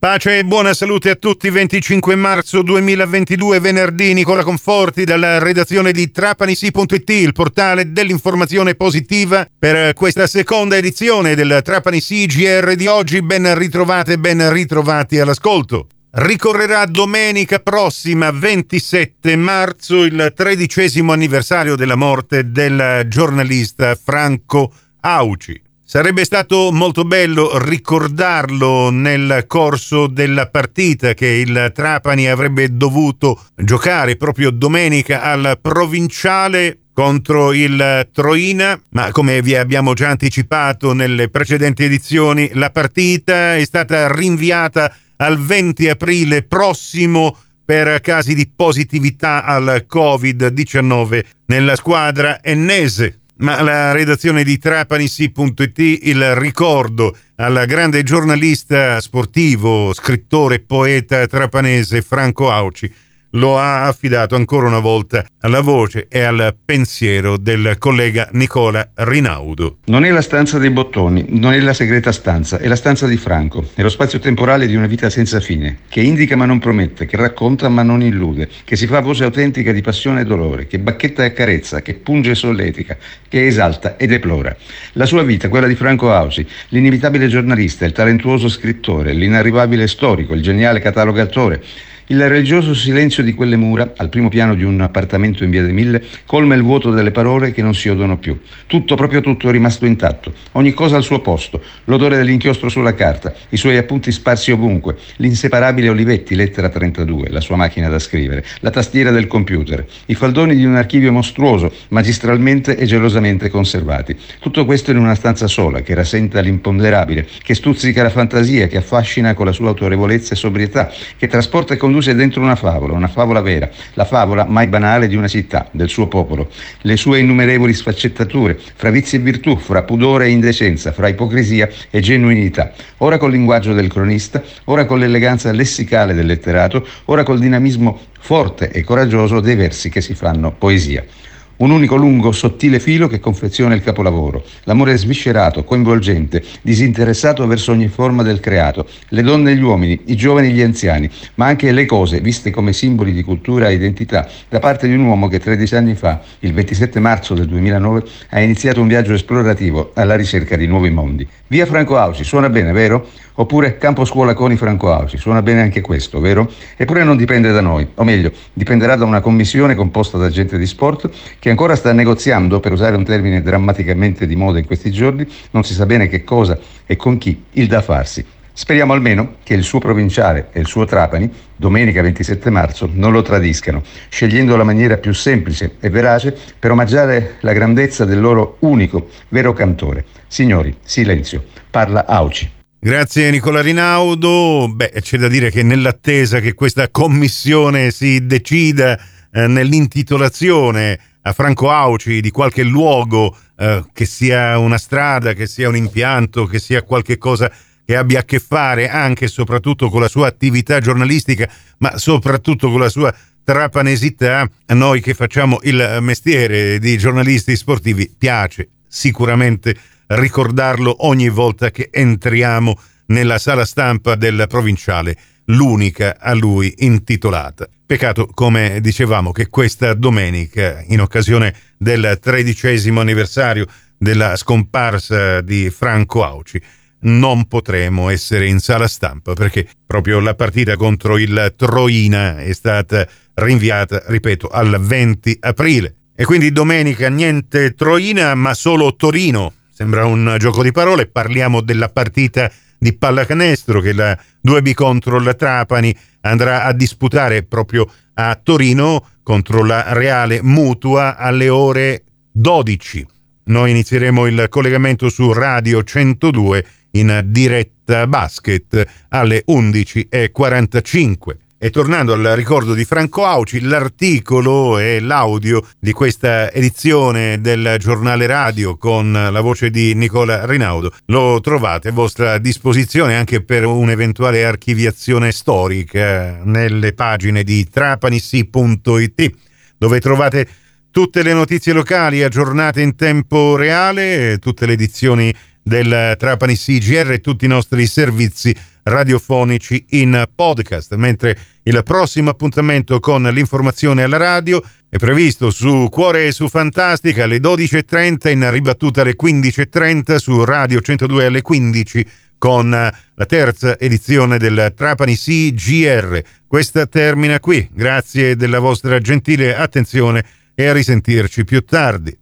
Pace e buona salute a tutti. 25 marzo 2022, venerdì, Nicola Conforti dalla redazione di Trapanisi.it, il portale dell'informazione positiva per questa seconda edizione del Trapanisi GR di oggi. Ben ritrovate, ben ritrovati all'ascolto. Ricorrerà domenica prossima, 27 marzo, il tredicesimo anniversario della morte del giornalista Franco Auci. Sarebbe stato molto bello ricordarlo nel corso della partita che il Trapani avrebbe dovuto giocare proprio domenica al provinciale contro il Troina, ma come vi abbiamo già anticipato nelle precedenti edizioni, la partita è stata rinviata al 20 aprile prossimo per casi di positività al Covid-19 nella squadra ennese ma la redazione di Trapanisi.it il ricordo al grande giornalista sportivo, scrittore e poeta trapanese Franco Auci lo ha affidato ancora una volta alla voce e al pensiero del collega Nicola Rinaudo. Non è la stanza dei bottoni, non è la segreta stanza, è la stanza di Franco, è lo spazio temporale di una vita senza fine, che indica ma non promette, che racconta ma non illude, che si fa voce autentica di passione e dolore, che bacchetta e accarezza, che punge e solletica, che esalta e deplora. La sua vita, quella di Franco Ausi, l'inibitabile giornalista, il talentuoso scrittore, l'inarrivabile storico, il geniale catalogatore, il religioso silenzio di quelle mura, al primo piano di un appartamento in via dei Mille, colma il vuoto delle parole che non si odono più. Tutto, proprio tutto, è rimasto intatto. Ogni cosa al suo posto. L'odore dell'inchiostro sulla carta, i suoi appunti sparsi ovunque, l'inseparabile Olivetti, lettera 32, la sua macchina da scrivere, la tastiera del computer, i faldoni di un archivio mostruoso, magistralmente e gelosamente conservati. Tutto questo in una stanza sola, che rasenta l'imponderabile, che stuzzica la fantasia, che affascina con la sua autorevolezza e sobrietà, che trasporta e conduce chiuse dentro una favola, una favola vera, la favola mai banale di una città, del suo popolo, le sue innumerevoli sfaccettature, fra vizi e virtù, fra pudore e indecenza, fra ipocrisia e genuinità, ora col linguaggio del cronista, ora con l'eleganza lessicale del letterato, ora col dinamismo forte e coraggioso dei versi che si fanno poesia. Un unico lungo, sottile filo che confeziona il capolavoro. L'amore sviscerato, coinvolgente, disinteressato verso ogni forma del creato. Le donne e gli uomini, i giovani e gli anziani, ma anche le cose viste come simboli di cultura e identità da parte di un uomo che 13 anni fa, il 27 marzo del 2009, ha iniziato un viaggio esplorativo alla ricerca di nuovi mondi. Via Franco Ausi, suona bene, vero? Oppure Campo Scuola Coni Franco Ausi, suona bene anche questo, vero? Eppure non dipende da noi, o meglio, dipenderà da una commissione composta da gente di sport che ancora sta negoziando, per usare un termine drammaticamente di moda in questi giorni, non si sa bene che cosa e con chi, il da farsi. Speriamo almeno che il suo provinciale e il suo Trapani, domenica 27 marzo, non lo tradiscano, scegliendo la maniera più semplice e verace per omaggiare la grandezza del loro unico, vero cantore. Signori, silenzio. Parla Auci. Grazie Nicola Rinaudo. Beh, c'è da dire che nell'attesa che questa commissione si decida eh, nell'intitolazione a Franco Auci di qualche luogo, eh, che sia una strada, che sia un impianto, che sia qualche cosa che abbia a che fare anche e soprattutto con la sua attività giornalistica, ma soprattutto con la sua trapanesità, a noi che facciamo il mestiere di giornalisti sportivi piace sicuramente ricordarlo ogni volta che entriamo nella sala stampa del provinciale, l'unica a lui intitolata. Peccato, come dicevamo, che questa domenica, in occasione del tredicesimo anniversario della scomparsa di Franco Auci, non potremo essere in sala stampa perché proprio la partita contro il Troina è stata rinviata, ripeto, al 20 aprile. E quindi domenica niente Troina, ma solo Torino Sembra un gioco di parole, parliamo della partita di pallacanestro che la 2B contro la Trapani andrà a disputare proprio a Torino contro la Reale Mutua alle ore 12. Noi inizieremo il collegamento su Radio 102 in diretta basket alle 11.45. E tornando al ricordo di Franco Auci, l'articolo e l'audio di questa edizione del giornale radio con la voce di Nicola Rinaudo lo trovate a vostra disposizione anche per un'eventuale archiviazione storica nelle pagine di trapanissi.it dove trovate tutte le notizie locali aggiornate in tempo reale, tutte le edizioni del Trapani CGR e tutti i nostri servizi radiofonici in podcast, mentre il prossimo appuntamento con l'informazione alla radio è previsto su Cuore e su Fantastica alle 12.30, in ribattuta alle 15.30 su Radio 102 alle 15 con la terza edizione del Trapani CGR. Questa termina qui. Grazie della vostra gentile attenzione e a risentirci più tardi.